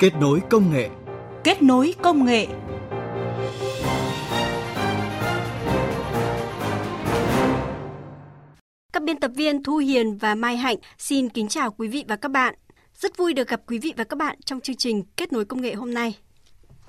Kết nối công nghệ. Kết nối công nghệ. Các biên tập viên Thu Hiền và Mai Hạnh xin kính chào quý vị và các bạn. Rất vui được gặp quý vị và các bạn trong chương trình Kết nối công nghệ hôm nay.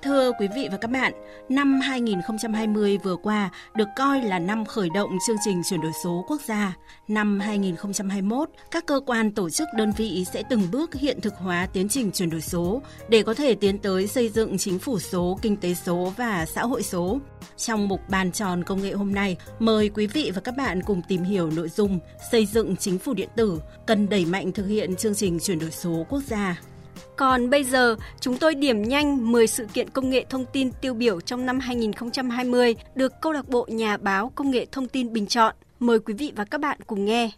Thưa quý vị và các bạn, năm 2020 vừa qua được coi là năm khởi động chương trình chuyển đổi số quốc gia. Năm 2021, các cơ quan tổ chức đơn vị sẽ từng bước hiện thực hóa tiến trình chuyển đổi số để có thể tiến tới xây dựng chính phủ số, kinh tế số và xã hội số. Trong mục bàn tròn công nghệ hôm nay, mời quý vị và các bạn cùng tìm hiểu nội dung xây dựng chính phủ điện tử, cần đẩy mạnh thực hiện chương trình chuyển đổi số quốc gia. Còn bây giờ, chúng tôi điểm nhanh 10 sự kiện công nghệ thông tin tiêu biểu trong năm 2020 được câu lạc bộ nhà báo công nghệ thông tin bình chọn. Mời quý vị và các bạn cùng nghe.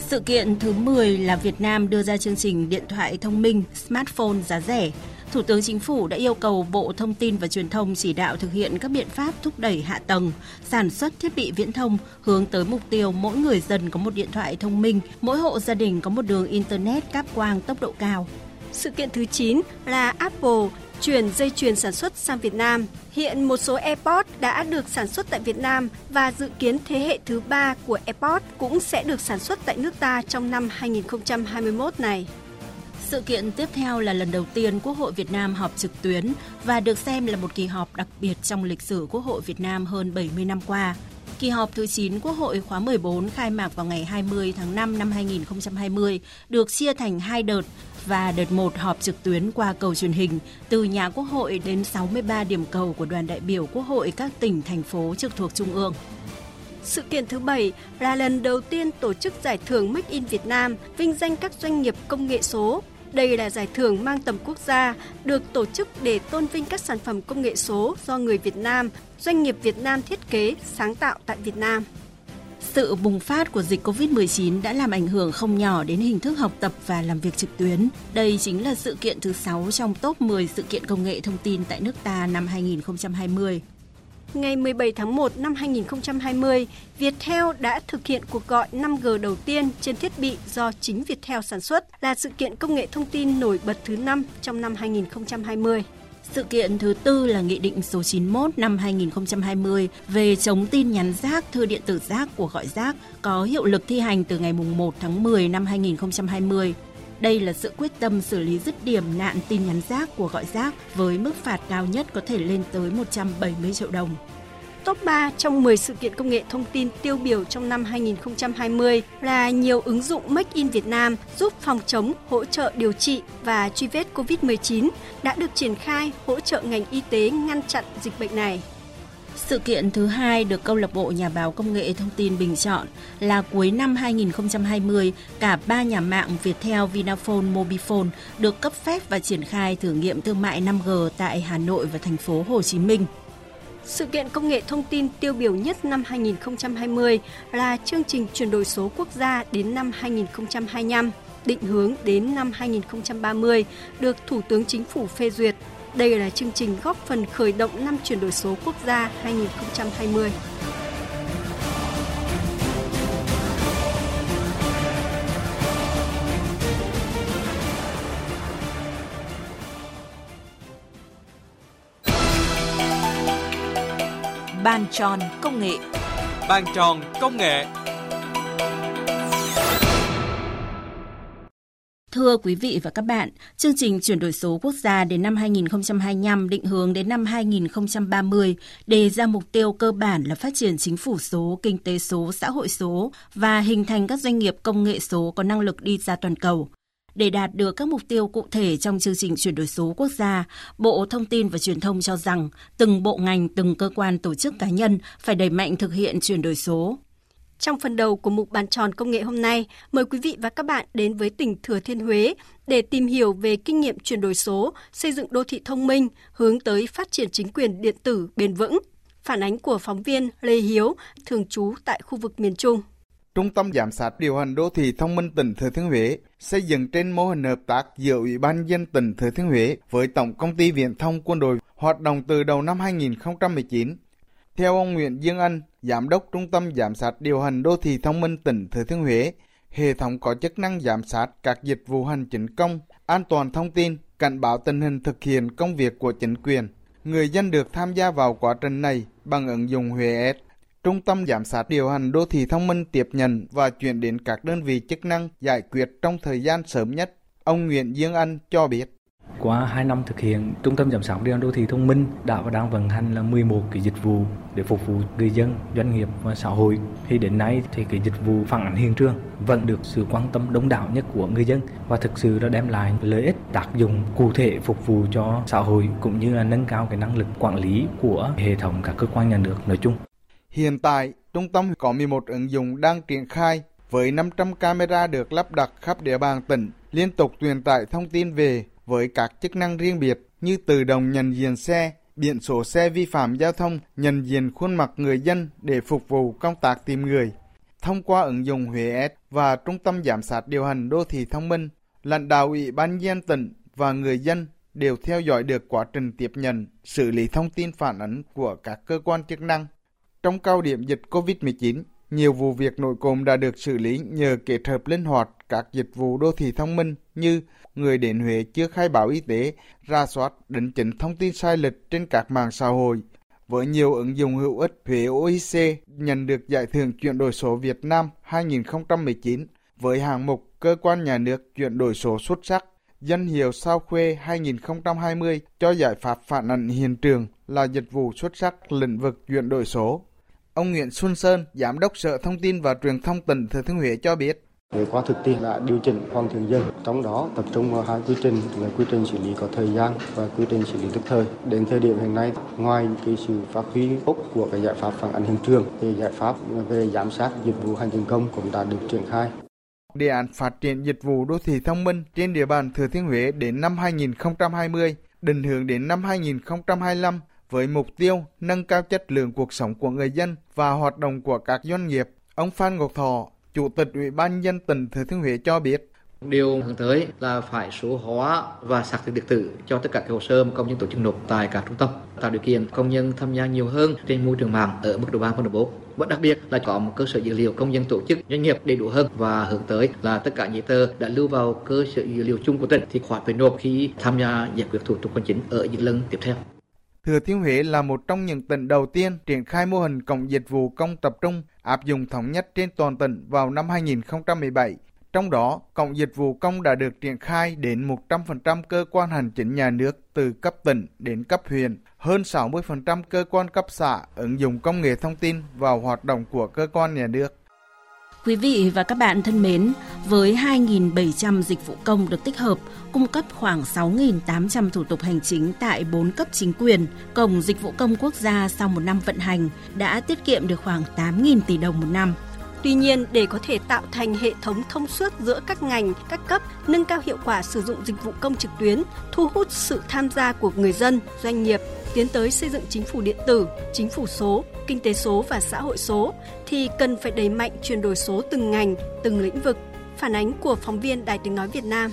Sự kiện thứ 10 là Việt Nam đưa ra chương trình điện thoại thông minh smartphone giá rẻ Thủ tướng Chính phủ đã yêu cầu Bộ Thông tin và Truyền thông chỉ đạo thực hiện các biện pháp thúc đẩy hạ tầng, sản xuất thiết bị viễn thông hướng tới mục tiêu mỗi người dân có một điện thoại thông minh, mỗi hộ gia đình có một đường Internet cáp quang tốc độ cao. Sự kiện thứ 9 là Apple chuyển dây chuyền sản xuất sang Việt Nam. Hiện một số AirPods đã được sản xuất tại Việt Nam và dự kiến thế hệ thứ ba của AirPods cũng sẽ được sản xuất tại nước ta trong năm 2021 này. Sự kiện tiếp theo là lần đầu tiên Quốc hội Việt Nam họp trực tuyến và được xem là một kỳ họp đặc biệt trong lịch sử Quốc hội Việt Nam hơn 70 năm qua. Kỳ họp thứ 9 Quốc hội khóa 14 khai mạc vào ngày 20 tháng 5 năm 2020 được chia thành hai đợt và đợt 1 họp trực tuyến qua cầu truyền hình từ nhà Quốc hội đến 63 điểm cầu của đoàn đại biểu Quốc hội các tỉnh, thành phố trực thuộc Trung ương. Sự kiện thứ bảy là lần đầu tiên tổ chức giải thưởng Make in Việt Nam vinh danh các doanh nghiệp công nghệ số đây là giải thưởng mang tầm quốc gia, được tổ chức để tôn vinh các sản phẩm công nghệ số do người Việt Nam, doanh nghiệp Việt Nam thiết kế, sáng tạo tại Việt Nam. Sự bùng phát của dịch COVID-19 đã làm ảnh hưởng không nhỏ đến hình thức học tập và làm việc trực tuyến. Đây chính là sự kiện thứ 6 trong top 10 sự kiện công nghệ thông tin tại nước ta năm 2020 ngày 17 tháng 1 năm 2020, Viettel đã thực hiện cuộc gọi 5G đầu tiên trên thiết bị do chính Viettel sản xuất là sự kiện công nghệ thông tin nổi bật thứ 5 trong năm 2020. Sự kiện thứ tư là Nghị định số 91 năm 2020 về chống tin nhắn rác, thư điện tử rác của gọi rác có hiệu lực thi hành từ ngày 1 tháng 10 năm 2020. Đây là sự quyết tâm xử lý dứt điểm nạn tin nhắn rác của gọi rác với mức phạt cao nhất có thể lên tới 170 triệu đồng. Top 3 trong 10 sự kiện công nghệ thông tin tiêu biểu trong năm 2020 là nhiều ứng dụng Make in Việt Nam giúp phòng chống, hỗ trợ điều trị và truy vết COVID-19 đã được triển khai hỗ trợ ngành y tế ngăn chặn dịch bệnh này. Sự kiện thứ hai được câu lạc bộ nhà báo công nghệ thông tin bình chọn là cuối năm 2020, cả ba nhà mạng Viettel, Vinaphone, Mobifone được cấp phép và triển khai thử nghiệm thương mại 5G tại Hà Nội và thành phố Hồ Chí Minh. Sự kiện công nghệ thông tin tiêu biểu nhất năm 2020 là chương trình chuyển đổi số quốc gia đến năm 2025, định hướng đến năm 2030 được Thủ tướng Chính phủ phê duyệt đây là chương trình góp phần khởi động năm chuyển đổi số quốc gia 2020. Bàn tròn công nghệ Bàn tròn công nghệ Thưa quý vị và các bạn, chương trình chuyển đổi số quốc gia đến năm 2025 định hướng đến năm 2030 đề ra mục tiêu cơ bản là phát triển chính phủ số, kinh tế số, xã hội số và hình thành các doanh nghiệp công nghệ số có năng lực đi ra toàn cầu. Để đạt được các mục tiêu cụ thể trong chương trình chuyển đổi số quốc gia, Bộ Thông tin và Truyền thông cho rằng từng bộ ngành, từng cơ quan tổ chức cá nhân phải đẩy mạnh thực hiện chuyển đổi số. Trong phần đầu của mục bàn tròn công nghệ hôm nay, mời quý vị và các bạn đến với tỉnh Thừa Thiên Huế để tìm hiểu về kinh nghiệm chuyển đổi số, xây dựng đô thị thông minh, hướng tới phát triển chính quyền điện tử bền vững. Phản ánh của phóng viên Lê Hiếu, thường trú tại khu vực miền Trung. Trung tâm Giám sát điều hành đô thị thông minh tỉnh Thừa Thiên Huế xây dựng trên mô hình hợp tác giữa Ủy ban dân tỉnh Thừa Thiên Huế với Tổng công ty Viễn thông Quân đội hoạt động từ đầu năm 2019 theo ông Nguyễn Dương Anh, Giám đốc Trung tâm Giám sát điều hành đô thị thông minh tỉnh Thừa Thiên Huế, Hệ thống có chức năng giám sát các dịch vụ hành chính công, an toàn thông tin, cảnh báo tình hình thực hiện công việc của chính quyền. Người dân được tham gia vào quá trình này bằng ứng dụng Huế S. Trung tâm Giám sát điều hành đô thị thông minh tiếp nhận và chuyển đến các đơn vị chức năng giải quyết trong thời gian sớm nhất. Ông Nguyễn Dương Anh cho biết. Qua 2 năm thực hiện, Trung tâm Giám sát điều đô thị thông minh đã và đang vận hành là 11 cái dịch vụ để phục vụ người dân, doanh nghiệp và xã hội. Thì đến nay thì cái dịch vụ phản ảnh hiện trường vẫn được sự quan tâm đông đảo nhất của người dân và thực sự đã đem lại lợi ích tác dụng cụ thể phục vụ cho xã hội cũng như là nâng cao cái năng lực quản lý của hệ thống các cơ quan nhà nước nói chung. Hiện tại, trung tâm có 11 ứng dụng đang triển khai với 500 camera được lắp đặt khắp địa bàn tỉnh, liên tục truyền tải thông tin về với các chức năng riêng biệt như tự động nhận diện xe, biển số xe vi phạm giao thông, nhận diện khuôn mặt người dân để phục vụ công tác tìm người. Thông qua ứng dụng Huế S và Trung tâm Giám sát điều hành đô thị thông minh, lãnh đạo Ủy ban dân tỉnh và người dân đều theo dõi được quá trình tiếp nhận, xử lý thông tin phản ánh của các cơ quan chức năng. Trong cao điểm dịch COVID-19, nhiều vụ việc nội cộm đã được xử lý nhờ kết hợp linh hoạt các dịch vụ đô thị thông minh như người đến Huế chưa khai báo y tế, ra soát, định chỉnh thông tin sai lệch trên các mạng xã hội. Với nhiều ứng dụng hữu ích, Huế OIC nhận được giải thưởng chuyển đổi số Việt Nam 2019 với hạng mục cơ quan nhà nước chuyển đổi số xuất sắc. Danh hiệu Sao Khuê 2020 cho giải pháp phản ảnh hiện trường là dịch vụ xuất sắc lĩnh vực chuyển đổi số. Ông Nguyễn Xuân Sơn, Giám đốc Sở Thông tin và Truyền thông tỉnh Thừa Thiên Huế cho biết. Qua thực tiễn đã điều chỉnh hoàn thiện dần, trong đó tập trung vào hai quy trình là quy trình xử lý có thời gian và quy trình xử lý tức thời. Đến thời điểm hiện nay, ngoài cái sự phát huy tốt của cái giải pháp phản ảnh hiện trường, thì giải pháp về giám sát dịch vụ hành chính công cũng đã được triển khai. Đề án phát triển dịch vụ đô thị thông minh trên địa bàn Thừa Thiên Huế đến năm 2020, định hướng đến năm 2025 với mục tiêu nâng cao chất lượng cuộc sống của người dân và hoạt động của các doanh nghiệp. Ông Phan Ngọc Thọ, Chủ tịch Ủy ban dân tỉnh Thừa Thiên Huế cho biết. Điều hướng tới là phải số hóa và xác thực điện tử cho tất cả các hồ sơ mà công nhân tổ chức nộp tại các trung tâm, tạo điều kiện công nhân tham gia nhiều hơn trên môi trường mạng ở mức độ 3 và mức độ 4. Và đặc biệt là có một cơ sở dữ liệu công dân tổ chức doanh nghiệp đầy đủ hơn và hướng tới là tất cả giấy tờ đã lưu vào cơ sở dữ liệu chung của tỉnh thì khoản phải nộp khi tham gia giải quyết thủ tục hành chính ở những lần tiếp theo. Thừa Thiên Huế là một trong những tỉnh đầu tiên triển khai mô hình cổng dịch vụ công tập trung áp dụng thống nhất trên toàn tỉnh vào năm 2017. Trong đó, cổng dịch vụ công đã được triển khai đến 100% cơ quan hành chính nhà nước từ cấp tỉnh đến cấp huyện, hơn 60% cơ quan cấp xã ứng dụng công nghệ thông tin vào hoạt động của cơ quan nhà nước. Quý vị và các bạn thân mến, với 2.700 dịch vụ công được tích hợp, cung cấp khoảng 6.800 thủ tục hành chính tại 4 cấp chính quyền, Cổng Dịch vụ Công Quốc gia sau một năm vận hành đã tiết kiệm được khoảng 8.000 tỷ đồng một năm. Tuy nhiên, để có thể tạo thành hệ thống thông suốt giữa các ngành, các cấp, nâng cao hiệu quả sử dụng dịch vụ công trực tuyến, thu hút sự tham gia của người dân, doanh nghiệp, tiến tới xây dựng chính phủ điện tử, chính phủ số, kinh tế số và xã hội số thì cần phải đẩy mạnh chuyển đổi số từng ngành, từng lĩnh vực. Phản ánh của phóng viên Đài Tiếng nói Việt Nam.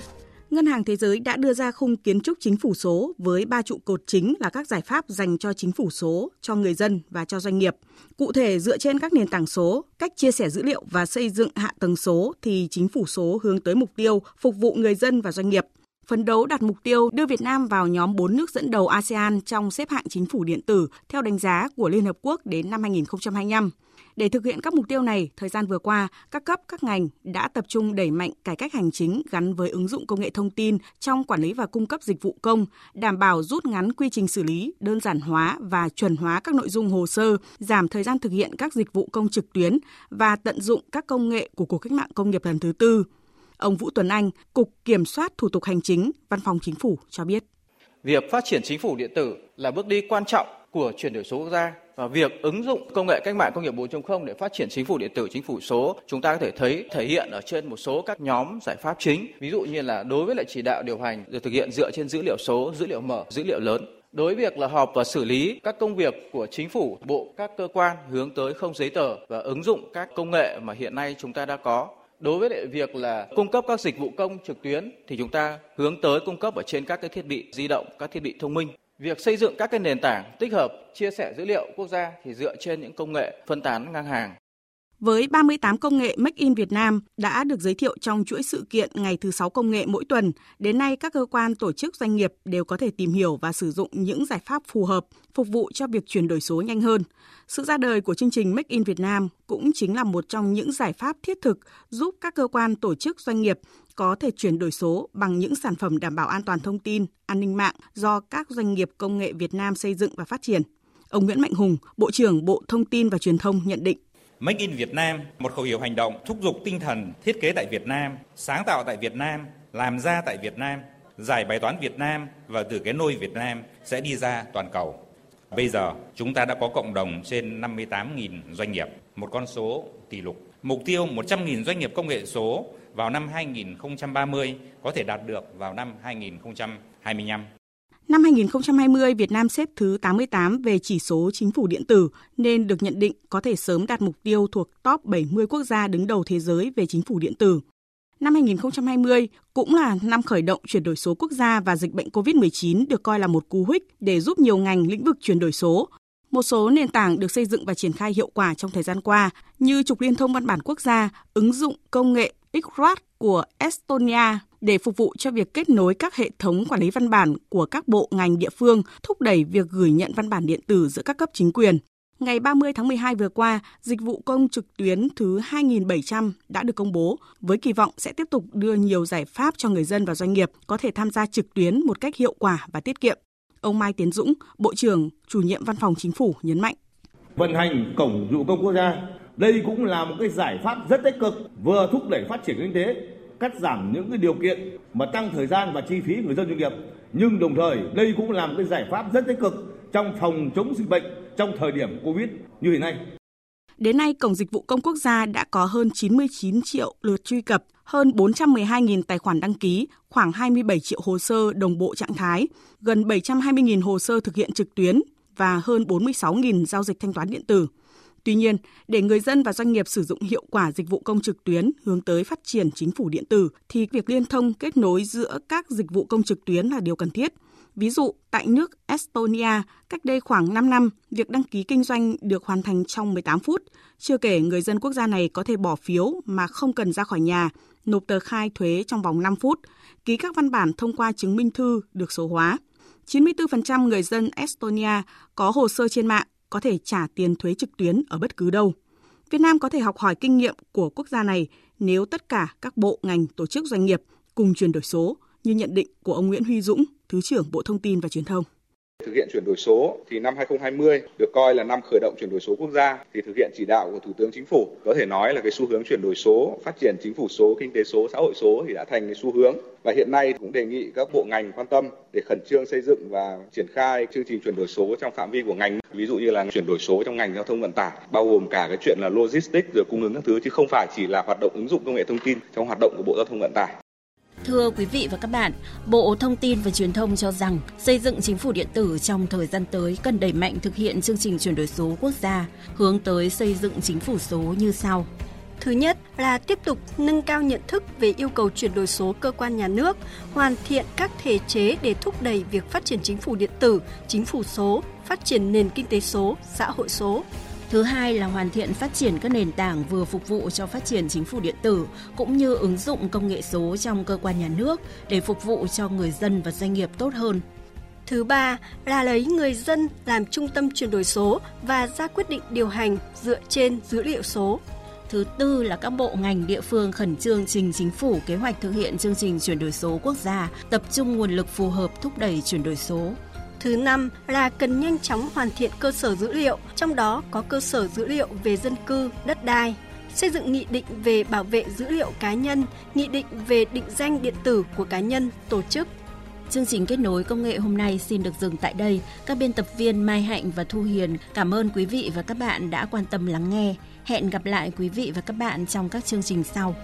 Ngân hàng Thế giới đã đưa ra khung kiến trúc chính phủ số với ba trụ cột chính là các giải pháp dành cho chính phủ số, cho người dân và cho doanh nghiệp. Cụ thể dựa trên các nền tảng số, cách chia sẻ dữ liệu và xây dựng hạ tầng số thì chính phủ số hướng tới mục tiêu phục vụ người dân và doanh nghiệp. Phấn đấu đặt mục tiêu đưa Việt Nam vào nhóm 4 nước dẫn đầu ASEAN trong xếp hạng chính phủ điện tử theo đánh giá của Liên Hợp Quốc đến năm 2025. Để thực hiện các mục tiêu này, thời gian vừa qua, các cấp, các ngành đã tập trung đẩy mạnh cải cách hành chính gắn với ứng dụng công nghệ thông tin trong quản lý và cung cấp dịch vụ công, đảm bảo rút ngắn quy trình xử lý, đơn giản hóa và chuẩn hóa các nội dung hồ sơ, giảm thời gian thực hiện các dịch vụ công trực tuyến và tận dụng các công nghệ của cuộc cách mạng công nghiệp lần thứ tư. Ông Vũ Tuấn Anh, Cục Kiểm soát Thủ tục Hành chính, Văn phòng Chính phủ cho biết. Việc phát triển chính phủ điện tử là bước đi quan trọng của chuyển đổi số quốc gia và việc ứng dụng công nghệ cách mạng công nghiệp 4.0 để phát triển chính phủ điện tử, chính phủ số, chúng ta có thể thấy thể hiện ở trên một số các nhóm giải pháp chính. Ví dụ như là đối với lại chỉ đạo điều hành được thực hiện dựa trên dữ liệu số, dữ liệu mở, dữ liệu lớn. Đối với việc là họp và xử lý các công việc của chính phủ, bộ, các cơ quan hướng tới không giấy tờ và ứng dụng các công nghệ mà hiện nay chúng ta đã có đối với lại việc là cung cấp các dịch vụ công trực tuyến thì chúng ta hướng tới cung cấp ở trên các cái thiết bị di động, các thiết bị thông minh. Việc xây dựng các cái nền tảng tích hợp chia sẻ dữ liệu quốc gia thì dựa trên những công nghệ phân tán ngang hàng. với 38 công nghệ Make in Việt Nam đã được giới thiệu trong chuỗi sự kiện ngày thứ 6 công nghệ mỗi tuần. Đến nay, các cơ quan, tổ chức, doanh nghiệp đều có thể tìm hiểu và sử dụng những giải pháp phù hợp, phục vụ cho việc chuyển đổi số nhanh hơn. Sự ra đời của chương trình Make in Việt Nam cũng chính là một trong những giải pháp thiết thực giúp các cơ quan, tổ chức, doanh nghiệp có thể chuyển đổi số bằng những sản phẩm đảm bảo an toàn thông tin, an ninh mạng do các doanh nghiệp công nghệ Việt Nam xây dựng và phát triển. Ông Nguyễn Mạnh Hùng, Bộ trưởng Bộ Thông tin và Truyền thông nhận định Make in Việt Nam, một khẩu hiệu hành động thúc giục tinh thần thiết kế tại Việt Nam, sáng tạo tại Việt Nam, làm ra tại Việt Nam, giải bài toán Việt Nam và từ cái nôi Việt Nam sẽ đi ra toàn cầu. Bây giờ, chúng ta đã có cộng đồng trên 58.000 doanh nghiệp, một con số kỷ lục. Mục tiêu 100.000 doanh nghiệp công nghệ số vào năm 2030 có thể đạt được vào năm 2025. Năm 2020, Việt Nam xếp thứ 88 về chỉ số chính phủ điện tử nên được nhận định có thể sớm đạt mục tiêu thuộc top 70 quốc gia đứng đầu thế giới về chính phủ điện tử. Năm 2020 cũng là năm khởi động chuyển đổi số quốc gia và dịch bệnh COVID-19 được coi là một cú hích để giúp nhiều ngành lĩnh vực chuyển đổi số. Một số nền tảng được xây dựng và triển khai hiệu quả trong thời gian qua như trục liên thông văn bản quốc gia, ứng dụng công nghệ XRAT của Estonia để phục vụ cho việc kết nối các hệ thống quản lý văn bản của các bộ ngành địa phương, thúc đẩy việc gửi nhận văn bản điện tử giữa các cấp chính quyền. Ngày 30 tháng 12 vừa qua, dịch vụ công trực tuyến thứ 2.700 đã được công bố với kỳ vọng sẽ tiếp tục đưa nhiều giải pháp cho người dân và doanh nghiệp có thể tham gia trực tuyến một cách hiệu quả và tiết kiệm. Ông Mai Tiến Dũng, Bộ trưởng, chủ nhiệm Văn phòng Chính phủ nhấn mạnh. Vận hành cổng dịch vụ công quốc gia, đây cũng là một cái giải pháp rất tích cực, vừa thúc đẩy phát triển kinh tế, cắt giảm những cái điều kiện mà tăng thời gian và chi phí người dân doanh nghiệp nhưng đồng thời đây cũng là một cái giải pháp rất tích cực trong phòng chống dịch bệnh trong thời điểm Covid như hiện nay. Đến nay, Cổng Dịch vụ Công Quốc gia đã có hơn 99 triệu lượt truy cập, hơn 412.000 tài khoản đăng ký, khoảng 27 triệu hồ sơ đồng bộ trạng thái, gần 720.000 hồ sơ thực hiện trực tuyến và hơn 46.000 giao dịch thanh toán điện tử. Tuy nhiên, để người dân và doanh nghiệp sử dụng hiệu quả dịch vụ công trực tuyến hướng tới phát triển chính phủ điện tử thì việc liên thông kết nối giữa các dịch vụ công trực tuyến là điều cần thiết. Ví dụ, tại nước Estonia, cách đây khoảng 5 năm, việc đăng ký kinh doanh được hoàn thành trong 18 phút. Chưa kể người dân quốc gia này có thể bỏ phiếu mà không cần ra khỏi nhà, nộp tờ khai thuế trong vòng 5 phút, ký các văn bản thông qua chứng minh thư được số hóa. 94% người dân Estonia có hồ sơ trên mạng có thể trả tiền thuế trực tuyến ở bất cứ đâu. Việt Nam có thể học hỏi kinh nghiệm của quốc gia này nếu tất cả các bộ, ngành, tổ chức doanh nghiệp cùng chuyển đổi số như nhận định của ông Nguyễn Huy Dũng, Thứ trưởng Bộ Thông tin và Truyền thông. Thực hiện chuyển đổi số thì năm 2020 được coi là năm khởi động chuyển đổi số quốc gia thì thực hiện chỉ đạo của Thủ tướng Chính phủ. Có thể nói là cái xu hướng chuyển đổi số, phát triển chính phủ số, kinh tế số, xã hội số thì đã thành cái xu hướng. Và hiện nay cũng đề nghị các bộ ngành quan tâm để khẩn trương xây dựng và triển khai chương trình chuyển đổi số trong phạm vi của ngành. Ví dụ như là chuyển đổi số trong ngành giao thông vận tải bao gồm cả cái chuyện là logistics rồi cung ứng các thứ chứ không phải chỉ là hoạt động ứng dụng công nghệ thông tin trong hoạt động của Bộ Giao thông Vận tải. Thưa quý vị và các bạn, Bộ Thông tin và Truyền thông cho rằng xây dựng chính phủ điện tử trong thời gian tới cần đẩy mạnh thực hiện chương trình chuyển đổi số quốc gia, hướng tới xây dựng chính phủ số như sau. Thứ nhất là tiếp tục nâng cao nhận thức về yêu cầu chuyển đổi số cơ quan nhà nước, hoàn thiện các thể chế để thúc đẩy việc phát triển chính phủ điện tử, chính phủ số, phát triển nền kinh tế số, xã hội số. Thứ hai là hoàn thiện phát triển các nền tảng vừa phục vụ cho phát triển chính phủ điện tử cũng như ứng dụng công nghệ số trong cơ quan nhà nước để phục vụ cho người dân và doanh nghiệp tốt hơn. Thứ ba là lấy người dân làm trung tâm chuyển đổi số và ra quyết định điều hành dựa trên dữ liệu số. Thứ tư là các bộ ngành địa phương khẩn trương trình chính phủ kế hoạch thực hiện chương trình chuyển đổi số quốc gia, tập trung nguồn lực phù hợp thúc đẩy chuyển đổi số. Thứ năm là cần nhanh chóng hoàn thiện cơ sở dữ liệu, trong đó có cơ sở dữ liệu về dân cư, đất đai, xây dựng nghị định về bảo vệ dữ liệu cá nhân, nghị định về định danh điện tử của cá nhân, tổ chức. Chương trình kết nối công nghệ hôm nay xin được dừng tại đây. Các biên tập viên Mai Hạnh và Thu Hiền cảm ơn quý vị và các bạn đã quan tâm lắng nghe. Hẹn gặp lại quý vị và các bạn trong các chương trình sau.